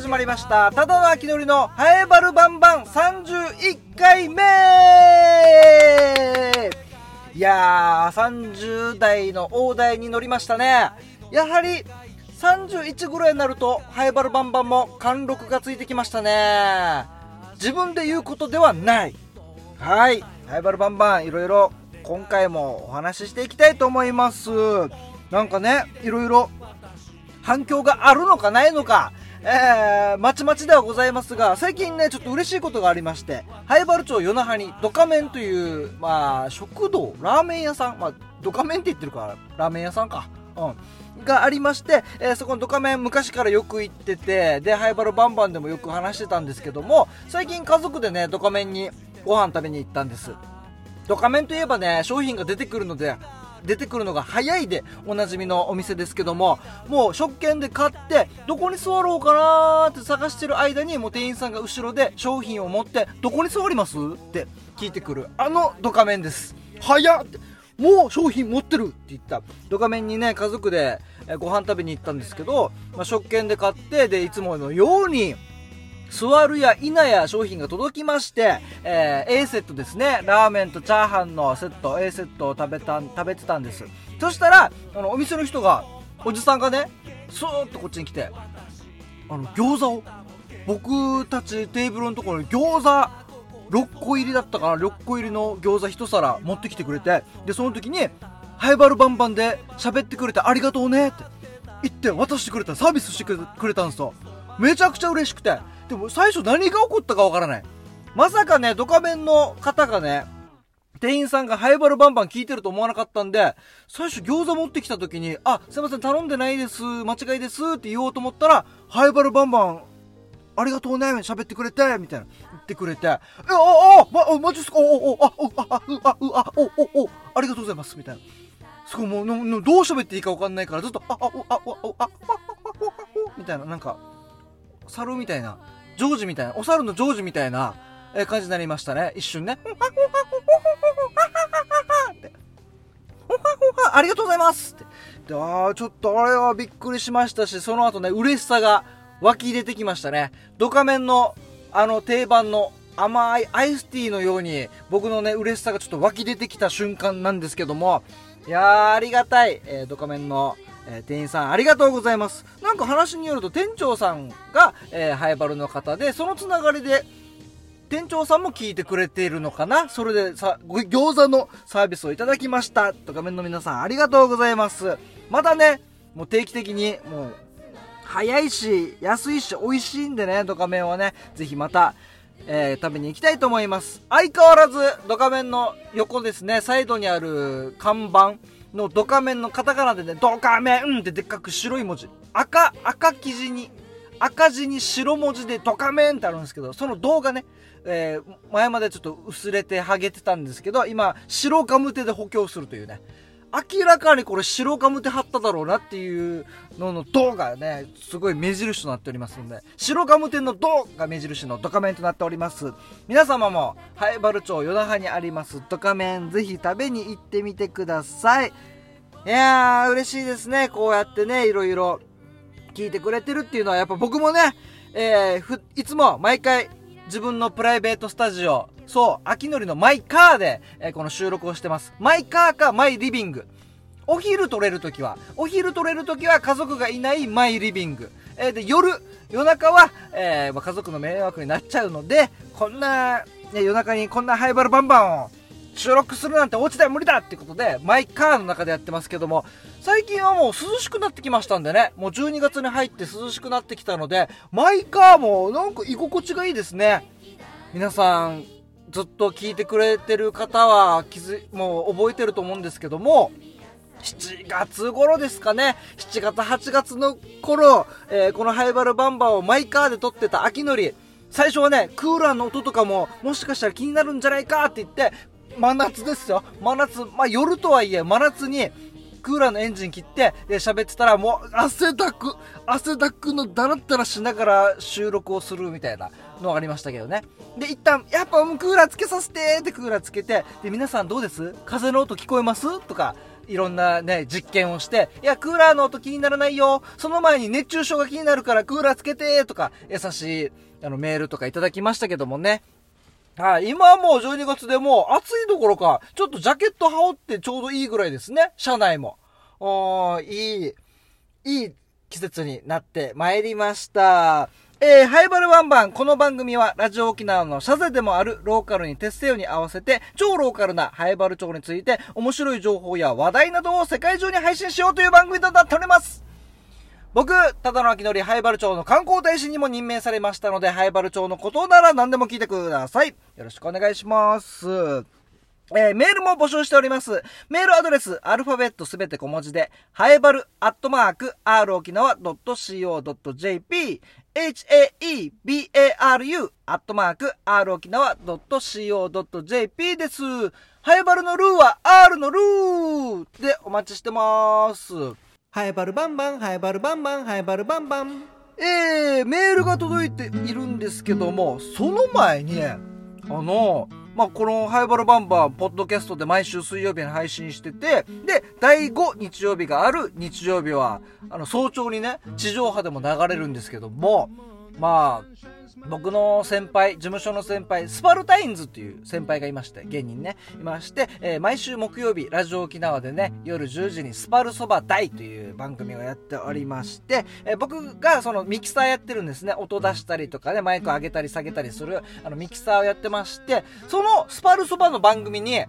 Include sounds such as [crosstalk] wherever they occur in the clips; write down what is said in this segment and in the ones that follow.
始まりました。ただの秋のりのハエバルバンバン31回目。いやー30代の大台に乗りましたね。やはり31ぐらいになるとハエバルバンバンも貫禄がついてきましたね。自分で言うことではない。はい。ハエバルバンバンいろいろ今回もお話ししていきたいと思います。なんかねいろいろ反響があるのかないのかえー、まちまちではございますが、最近ね、ちょっと嬉しいことがありまして、灰原町与那覇にドカメンという、まあ、食堂、ラーメン屋さん、まあ、ドカメンって言ってるから、ラーメン屋さんか。うん。がありまして、えー、そこのドカメン昔からよく行ってて、で、ハイバルバンバンでもよく話してたんですけども、最近家族でね、ドカメンにご飯食べに行ったんです。ドカメンといえばね、商品が出てくるので、出てくるのが早いでおなじみのお店ですけどももう食券で買ってどこに座ろうかなーって探してる間にもう店員さんが後ろで商品を持ってどこに座ります？って聞いてくるあのドカメンです早っ！てもう商品持ってる！って言った。ドカメンにね家族でご飯食べに行ったんですけど、まあ、食券で買ってでいつものように座るや否や商品が届きまして、えー、A セットですね。ラーメンとチャーハンのセット、A セットを食べた、食べてたんです。そしたら、あの、お店の人が、おじさんがね、スーッとこっちに来て、あの、餃子を、僕たちテーブルのところに餃子、6個入りだったかな、6個入りの餃子1皿持ってきてくれて、で、その時に、ハイバルバンバンで喋ってくれてありがとうねって言って渡してくれた、サービスしてくれたんですよ。めちゃくちゃ嬉しくて。でも最初何が起こったかわからない。まさかね、ドカベンの方がね、店員さんがハイバルバンバン聞いてると思わなかったんで、最初餃子持ってきた時に、あ、すいません、頼んでないです、間違いですって言おうと思ったら、ハイバルバンバン、ありがとうね、喋ってくれて、みたいな、言ってくれて、え、あ、あ、ま、マジっすか？お、お、あ、お、あ、あ、う、あ、う、あ、お、お、お、ありがとうございます、みたいな。すごいもう、どう喋っていいかわかんないから、ずっと、あ、あ、お、あ、お、あ、あ、みたいな、なんか、猿みたいな、ジョージみたいな、お猿のジョージみたいな、え感じになりましたね。一瞬ね。ありがとうございますって。ああ、ちょっとあれはびっくりしましたし、その後ね、嬉しさが湧き出てきましたね。ドカメンの、あの定番の甘いアイスティーのように、僕のね、嬉しさがちょっと湧き出てきた瞬間なんですけども、いやー、ありがたい、えー、ドカメンの、えー、店員さんありがとうございますなんか話によると店長さんが、えー、ハイバルの方でそのつながりで店長さんも聞いてくれているのかな？それでさ、餃子のサービスをいただきました。と画面の皆さんありがとうございます。またね、もう定期的に、もう、早いし、安いし、美味しいんでね、ドカメンはね、ぜひまた、えー、食べに行きたいと思います。相変わらず、ドカメンの横ですね、サイドにある看板、のドカメンのカタカナでね、ドカメンってでっかく白い文字。赤、赤生地に、赤字に白文字でドカメンってあるんですけど、その動画ね、えー、前までちょっと薄れてハゲてたんですけど、今、白ガム手で補強するというね。明らかにこれ白ガム手貼っただろうなっていうのの銅がね、すごい目印となっておりますので、白ガム手の銅が目印のドカメンとなっております。皆様も、ハイバル町与那覇にありますドカメン、ぜひ食べに行ってみてください。いやー、嬉しいですね。こうやってね、いろいろ聞いてくれてるっていうのは、やっぱ僕もね、えー、いつも毎回自分のプライベートスタジオ、そう、秋のりのマイカーで、えー、この収録をしてます。マイカーかマイリビング。お昼取れるときは、お昼取れるときは家族がいないマイリビング。えー、で、夜、夜中は、えー、ま、家族の迷惑になっちゃうので、こんな、ね、夜中にこんなハイバルバンバンを収録するなんてお家では無理だってことで、マイカーの中でやってますけども、最近はもう涼しくなってきましたんでね、もう12月に入って涼しくなってきたので、マイカーもなんか居心地がいいですね。皆さん、ずっと聞いてくれてる方は気づ、もう覚えてると思うんですけども、7月頃ですかね。7月、8月の頃、えー、このハイバルバンバンをマイカーで撮ってた秋のり。最初はね、クーラーの音とかも、もしかしたら気になるんじゃないかって言って、真夏ですよ。真夏、まあ夜とはいえ、真夏に、クーラーのエンジン切って、で、喋ってたら、もう、汗だく、汗だくのだらったらしながら収録をするみたいなのありましたけどね。で、一旦、やっぱクーラーつけさせてってクーラーつけて、で、皆さんどうです？風の音聞こえます？とかいろんなね、実験をして、いや、クーラーの音気にならないよ。その前に熱中症が気になるからクーラーつけて、とか、優しい、あの、メールとかいただきましたけどもね。はい、今はもう12月でもう暑いどころか、ちょっとジャケット羽織ってちょうどいいぐらいですね。車内も。おー、いい、いい季節になってまいりました。えー、ハイバルワンバン。この番組は、ラジオ沖縄のシャゼでもあるローカルに徹せよに合わせて、超ローカルなハイバル町について、面白い情報や話題などを世界中に配信しようという番組となっております。僕、ただの秋のり、ハイバル町の観光大使にも任命されましたので、ハイバル町のことなら何でも聞いてください。よろしくお願いします。えー、メールも募集しております。メールアドレス、アルファベットすべて小文字で、ハエバルアットマーク、r 沖縄 .co.jp、haebaru アットマーク、r 沖縄 .co.jp です。ハエバルのルーは R のルーでお待ちしてます。ハエバルバンバン、ハエバルバンバン、ハエバルバンバン。えー、メールが届いているんですけども、その前に、あの、まあ、このハイバルバンバン、ポッドキャストで毎週水曜日に配信してて、で、第5日曜日がある日曜日は、あの、早朝にね、地上波でも流れるんですけども、まあ、僕の先輩、事務所の先輩、スパルタインズっていう先輩がいまして、芸人ね、いまして、えー、毎週木曜日、ラジオ沖縄でね、夜10時にスパルそば大という番組をやっておりまして、えー、僕がそのミキサーやってるんですね、音出したりとかね、マイク上げたり下げたりする、あの、ミキサーをやってまして、そのスパルそばの番組に、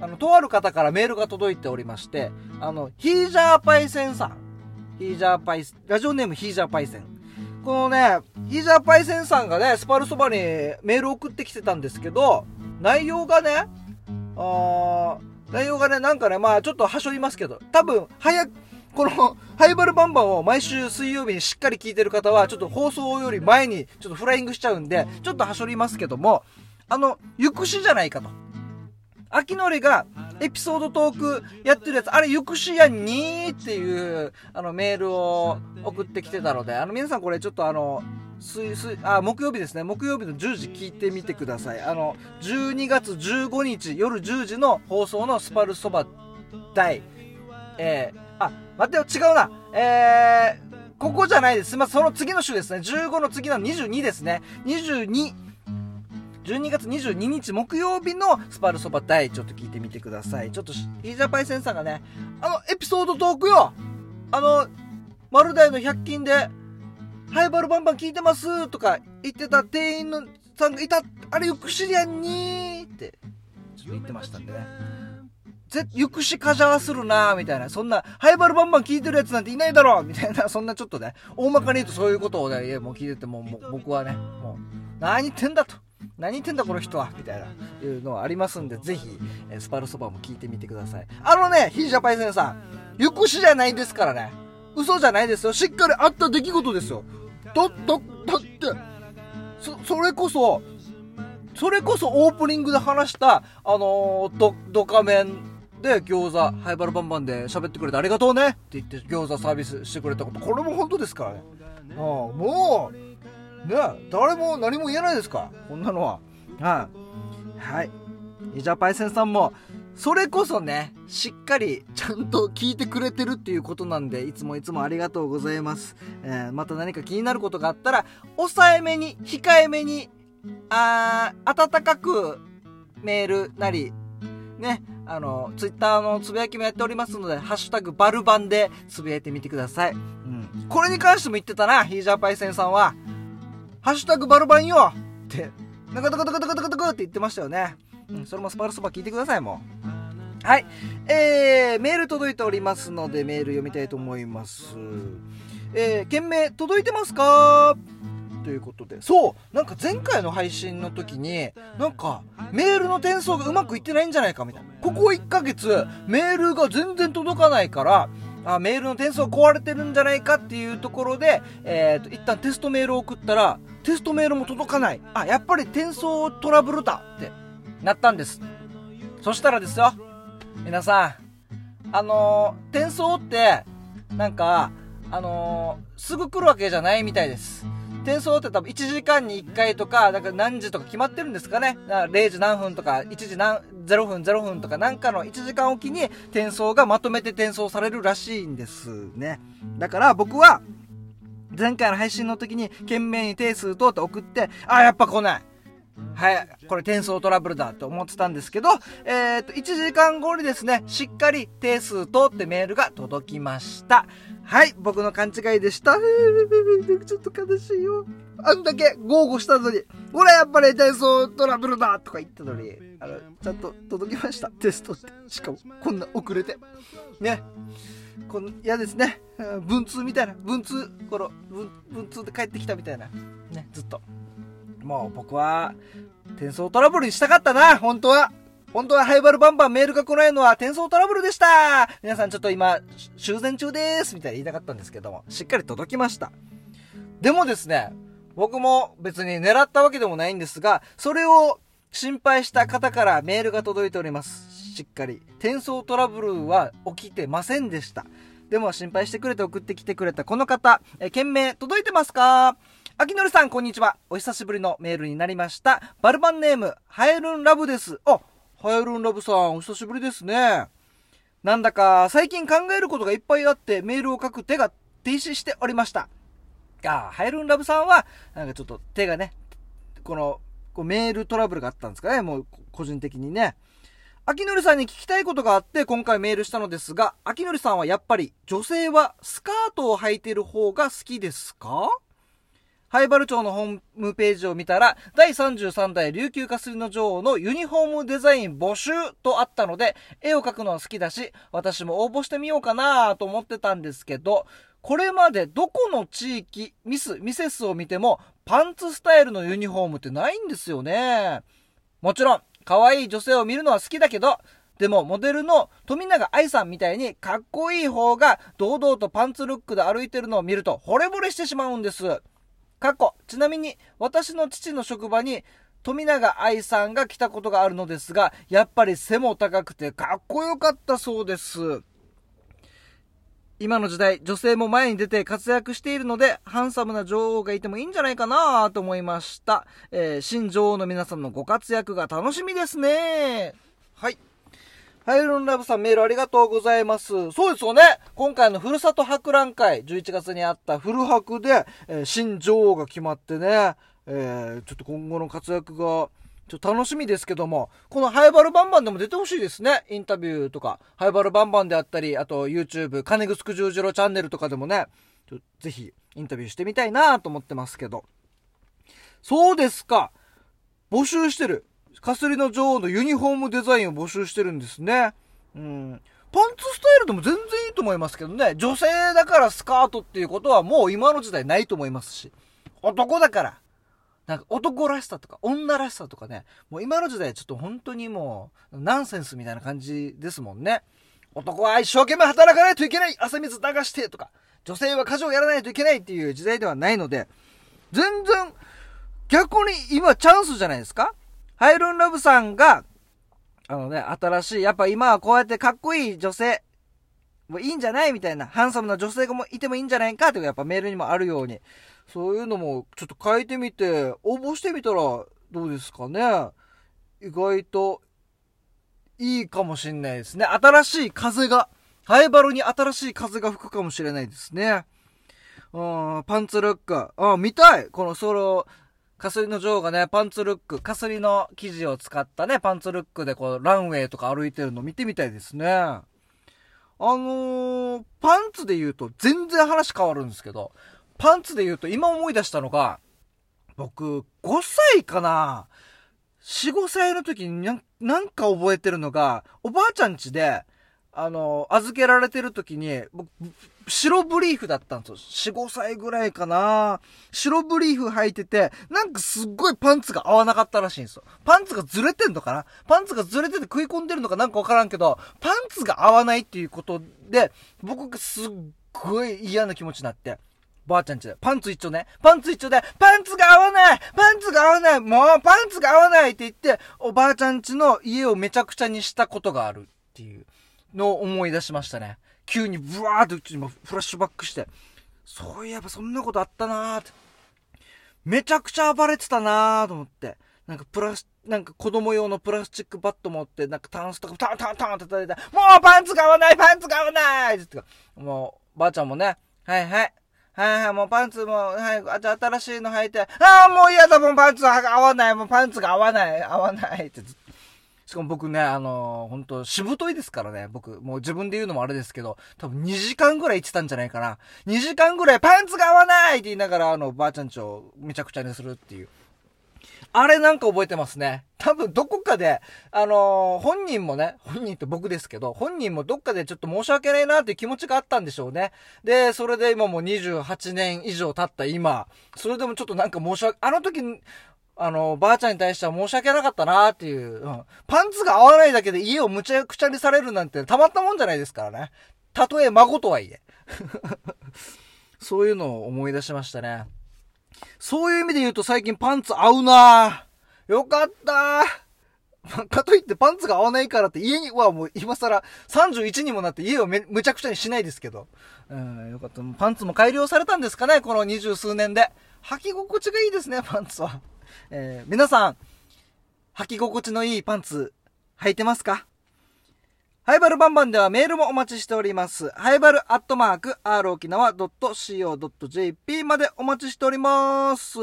あの、とある方からメールが届いておりまして、あの、ヒージャーパイセンさん、ヒージャーパイ、ラジオネームヒージャーパイセン。このね、ヒージャーパイセンさんがね、スパルそばにメール送ってきてたんですけど、内容がね、あ内容がね、なんかね、まあちょっとはしょりますけど、多分、早く、この、ハイバルバンバンを毎週水曜日にしっかり聞いてる方は、ちょっと放送より前に、ちょっとフライングしちゃうんで、ちょっとはしょりますけども、あの、行くしじゃないかと。秋のりが、エピソードトークやってるやつ、あれ、ゆくしやにーっていう、あの、メールを送ってきてたので、あの、皆さんこれちょっとあの、すすあ木曜日ですね。木曜日の10時聞いてみてください。あの12月15日夜10時の放送のスパルそば大えー、あ待ってよ違うな。えー、ここじゃないです。ません。その次の週ですね。15の次の22ですね。22 12月22日木曜日のスパルそば大ちょっと聞いてみてください。ちょっと、ヒージャパイセンさんがね、あの、エピソードトークよあの、丸大の100均で、ハイバルバンバン聞いてますとか言ってた店員のさんがいた、あれ、ゆくしりやんにーって、ちょっと言ってましたんでね。ぜ、ゆくしかじゃわするなーみたいな。そんな、ハイバルバンバン聞いてるやつなんていないだろうみたいな、[laughs] そんなちょっとね、大まかに言うとそういうことをね、もう聞いてても、もう僕はね、もう、何言ってんだと。何言ってんだこの人は？みたいないうのはありますんでぜひ、えスパルそばも聞いてみてください。あのねヒージャパイセンさんゆくしじゃないですからね。嘘じゃないですよ。しっかりあった出来事ですよ。だだだってそそれこそそれこそオープニングで話したあのー、ドドカメンで餃子ハイバルバンバンで喋ってくれてありがとうねって言って餃子サービスしてくれたことこれも本当ですからね。ああもうね誰も何も言えないですかこんなのは。はい。はい。イジャパイセンさんも、それこそね、しっかりちゃんと聞いてくれてるっていうことなんで、いつもいつもありがとうございます。えー、また何か気になることがあったら、抑えめに、控えめに、あ、温かくメールなり、ね、あの、ツイッターのつぶやきもやっておりますので、ハッシュタグバルバンでつぶやいてみてください。うん。これに関しても言ってたな、ヒージャーパイセンさんは。ハッシュタグバルバンよって、なかなかなかなかなかなかって言ってましたよね。うん、それもスパルそば聞いてください、もう。はい。えー、メール届いておりますので、メール読みたいと思います。えー、件名届いてますか？ということで。そうなんか前回の配信の時に、なんか、メールの転送がうまくいってないんじゃないかみたいな。ここ1ヶ月、メールが全然届かないから、あメールの転送壊れてるんじゃないかっていうところで、えーと、一旦テストメールを送ったら、テストメールも届かない。あ、やっぱり転送トラブルだってなったんです。そしたらですよ、皆さん、あのー、転送って、なんか、あのー、すぐ来るわけじゃないみたいです。転送って多分1時間に1回とか、なんか何時とか決まってるんですかねか。0時何分とか、1時何0分0分とかなんかの1時間おきに転送がまとめて転送されるらしいんですね。だから僕は、前回の配信の時に懸命に定数とって送って、あ、やっぱ来ない。はい、これ転送トラブルだと思ってたんですけど、えっ、と、1時間後にですね、しっかり定数とってメールが届きました。はい、僕の勘違いでした。ちょっと悲しいよ。あんだけ豪語したのに、これやっぱり転送トラブルだとか言ったのに、あの、ちゃんと届きました。テストって。しかも、こんな遅れて。ね。この嫌ですね。文通みたいな。文通、この、文通で帰ってきたみたいな。ね、ずっと。もう僕は、転送トラブルにしたかったな、本当は。本当はハイバルバンバンメールが来ないのは転送トラブルでした皆さんちょっと今、修繕中ですみたいに言いたかったんですけども、しっかり届きました。でもですね、僕も別に狙ったわけでもないんですが、それを心配した方からメールが届いております。しっかり。転送トラブルは起きてませんでした。でも心配してくれて送ってきてくれたこの方、え、件名届いてますか？秋のりさん、こんにちは。お久しぶりのメールになりました。バルバンネーム、ハエルンラブです。あ、ハエルンラブさん、お久しぶりですね。なんだか、最近考えることがいっぱいあって、メールを書く手が停止しておりました。あ、ハエルンラブさんは、なんかちょっと手がね、この、こうメールトラブルがあったんですかね、もう、個人的にね。秋のりさんに聞きたいことがあって今回メールしたのですが、秋のりさんはやっぱり女性はスカートを履いてる方が好きですか？ハイバル町のホームページを見たら、第33代琉球かすりの女王のユニフォームデザイン募集とあったので、絵を描くのは好きだし、私も応募してみようかなと思ってたんですけど、これまでどこの地域、ミス、ミセスを見ても、パンツスタイルのユニフォームってないんですよね。もちろん、可愛い女性を見るのは好きだけど、でも、モデルの富永愛さんみたいにかっこいい方が堂々とパンツルックで歩いてるのを見ると惚れ惚れしてしまうんです。過去、ちなみに私の父の職場に富永愛さんが来たことがあるのですが、やっぱり背も高くてかっこよかったそうです。今の時代、女性も前に出て活躍しているので、ハンサムな女王がいてもいいんじゃないかなと思いました。えー、新女王の皆さんのご活躍が楽しみですね。はい。ハイロンラブさんメールありがとうございます。そうですよね。今回のふるさと博覧会、11月にあったフル博で、えー、新女王が決まってね、えー、ちょっと今後の活躍が、ちょっと楽しみですけども、このハイバルバンバンでも出てほしいですね。インタビューとか、ハイバルバンバンであったり、あと YouTube、金グスク十字路チャンネルとかでもね、ぜひインタビューしてみたいなと思ってますけど。そうですか。募集してる。かすりの女王のユニフォームデザインを募集してるんですね。うん。パンツスタイルでも全然いいと思いますけどね。女性だからスカートっていうことはもう今の時代ないと思いますし。男だから。なんか男らしさとか女らしさとかね。もう今の時代ちょっと本当にもうナンセンスみたいな感じですもんね。男は一生懸命働かないといけない汗水流してとか。女性は家事をやらないといけないっていう時代ではないので、全然逆に今チャンスじゃないですか？ハイルンラブさんが、あのね、新しい、やっぱ今はこうやってかっこいい女性、もういいんじゃないみたいな、ハンサムな女性がもいてもいいんじゃないかってやっぱメールにもあるように、そういうのもちょっと書いてみて、応募してみたらどうですかね。意外といいかもしんないですね。新しい風が、ハイバルに新しい風が吹くかもしれないですね。うん、パンツルック。あ、見たいこのソロ、カスリの女王がね、パンツルック、カスリの生地を使ったね、パンツルックでこう、ランウェイとか歩いてるの見てみたいですね。あのー、パンツで言うと全然話変わるんですけど、パンツで言うと今思い出したのが、僕、5歳かな ?4、5歳の時になんか覚えてるのが、おばあちゃん家で、あの、預けられてる時に、僕、白ブリーフだったんですよ。4、5歳ぐらいかな白ブリーフ履いてて、なんかすっごいパンツが合わなかったらしいんですよ。パンツがずれてんのかな？パンツがずれてて食い込んでるのかなんかわからんけど、パンツが合わないっていうことで、僕がすっごい嫌な気持ちになって、ばあちゃんちで、パンツ一丁ね、パンツ一丁で、パンツが合わないパンツが合わないもうパンツが合わないって言って、おばあちゃんちの家をめちゃくちゃにしたことがあるっていうのを思い出しましたね。急にブワーってうちにフラッシュバックして、そういえばそんなことあったなーって。めちゃくちゃ暴れてたなーと思って。なんかプラス、なんか子供用のプラスチックバット持って、なんかタンスとかタンタンタンって叩いて、もうパンツ買わないパンツ買わないって言ってもう、ばあちゃんもね、はいはい。はいはい、もうパンツも、はい、あ、じゃ新しいの履いて、ああ、もう嫌だ、もうパンツ合わない、もうパンツが合わない、合わないってずっとしかも僕ね、あのー、本当しぶといですからね、僕、もう自分で言うのもあれですけど、多分2時間ぐらい言ってたんじゃないかな。2時間ぐらいパンツが合わないって言いながら、あの、ばあちゃんちをめちゃくちゃにするっていう。あれなんか覚えてますね。多分どこかで、あのー、本人もね、本人って僕ですけど、本人もどっかでちょっと申し訳ないなっていう気持ちがあったんでしょうね。で、それで今もう28年以上経った今、それでもちょっとなんか申し訳、あの時、あの、ばあちゃんに対しては申し訳なかったなっていう、うん。パンツが合わないだけで家をむちゃくちゃにされるなんてたまったもんじゃないですからね。たとえ孫とはいえ。[laughs] そういうのを思い出しましたね。そういう意味で言うと最近パンツ合うなよかったかといってパンツが合わないからって家にはもう今更31にもなって家をめむちゃくちゃにしないですけど。うん、よかった。パンツも改良されたんですかねこの二十数年で。履き心地がいいですね、パンツは。えー、皆さん、履き心地のいいパンツ履いてますか？ハイバルバンバンではメールもお待ちしております。ハイバルアットマーク、r 沖縄 .co.jp までお待ちしております。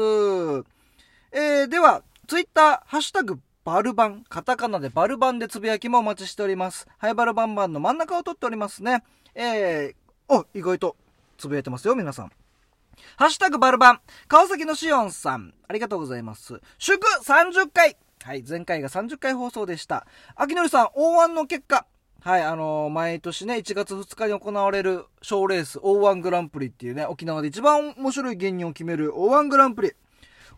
えー、では、ツイッター、ハッシュタグ、バルバン、カタカナでバルバンでつぶやきもお待ちしております。ハイバルバンバンの真ん中を取っておりますね。えー、お、意外とつぶやいてますよ、皆さん。ハッシュタグバルバン、川崎のしおんさん、ありがとうございます。祝30回はい、前回が30回放送でした。秋のりさん、大腕の結果、はい、あのー毎年ね、1月2日に行われる賞レース O1 グランプリっていうね、沖縄で一番面白い芸人を決める O1 グランプリ。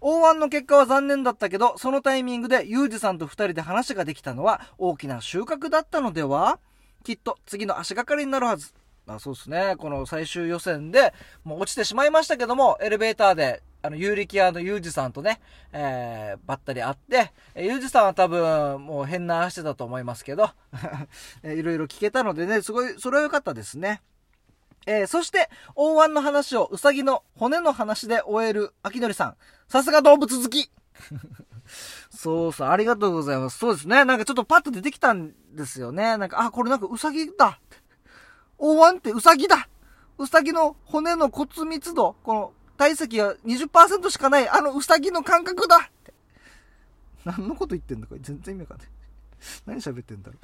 O1 の結果は残念だったけど、そのタイミングでユージさんと2人で話ができたのは大きな収穫だったのでは？きっと次の足がかりになるはず。あそうですね。この最終予選で、もう落ちてしまいましたけども、エレベーターで、あの、有力屋のユージさんとね、えー、ばったり会って、ユージさんは多分、もう変な話してたと思いますけど、[laughs] いろいろ聞けたのでね、すごい、それは良かったですね。えー、そして、大腕の話をうさぎの骨の話で終える秋のりさん。さすが動物好き [laughs] そうそう、ありがとうございます。そうですね。なんかちょっとパッと出てきたんですよね。なんか、あ、これなんかうさぎだ。大腕ってうさぎだ。うさぎの骨の骨密度、この体積が20%しかない、あのうさぎの感覚だ。何のこと言ってんだこれ全然意味わかんない。[laughs] 何喋ってんだろう。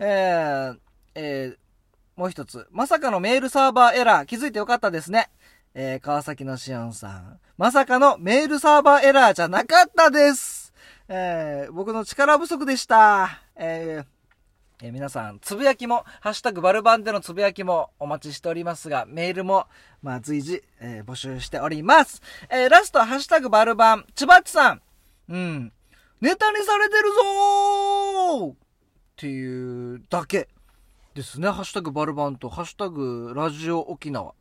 えー、えー、もう一つ。まさかのメールサーバーエラー。気づいてよかったですね。えー、川崎のしおんさん。まさかのメールサーバーエラーじゃなかったです。えー、僕の力不足でした。えー、えー皆さん、つぶやきも、ハッシュタグバルバンでのつぶやきもお待ちしておりますが、メールも、まあ、随時、えー募集しております。えーラスト、ハッシュタグバルバン、ちばっちさん。うん。ネタにされてるぞーっていうだけですね。ハッシュタグバルバンと、ハッシュタグラジオ沖縄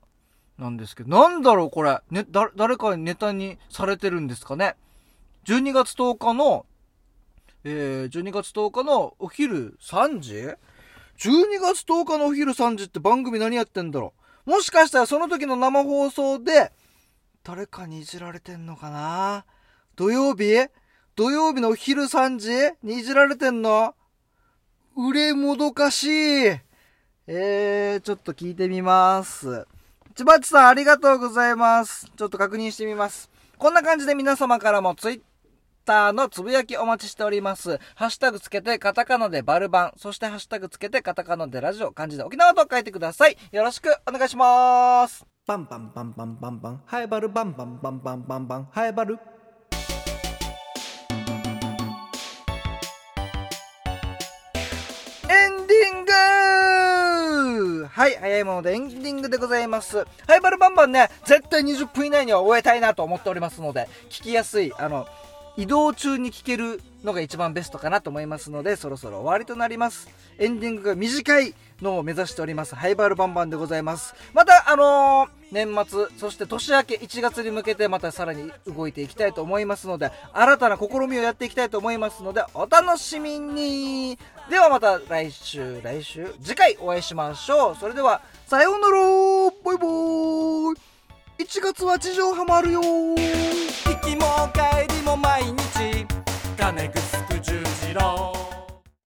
なんですけど、なんだろうこれ。ね、だ、誰かにネタにされてるんですかね。12月10日の、えー、12月10日のお昼3時 ?12 月10日のお昼3時って番組何やってんだろう？もしかしたらその時の生放送で、誰かにいじられてんのかな？土曜日？土曜日のお昼3時？にいじられてんの？売れもどかしい。えー、ちょっと聞いてみます。ちばちさんありがとうございます。ちょっと確認してみます。こんな感じで皆様からもツイッターのつぶやきお待ちしております。ハッシュタグつけてカタカナでバルバン、そしてハッシュタグつけてカタカナでラジオ、漢字で沖縄と書いてください。よろしくお願いします。バンバンバンバンバンバンハイバルバンバンバンバンバンバンハイバルエンディングはい、早いものでエンディングでございます。ハイバルバンバンね、絶対20分以内には終えたいなと思っておりますので、聞きやすい、あの、移動中に聞けるのが一番ベストかなと思いますので、そろそろ終わりとなります。エンディングが短いのを目指しております。ハイバルバンバンでございます。また、あのー年末、そして年明け1月に向けてまたさらに動いていきたいと思いますので、新たな試みをやっていきたいと思いますので、お楽しみにではまた来週、来週、次回お会いしましょう。それでは、さようならバイバーイ !1 月は地上ハマるよ行きも帰りも毎日金ぐすく十字路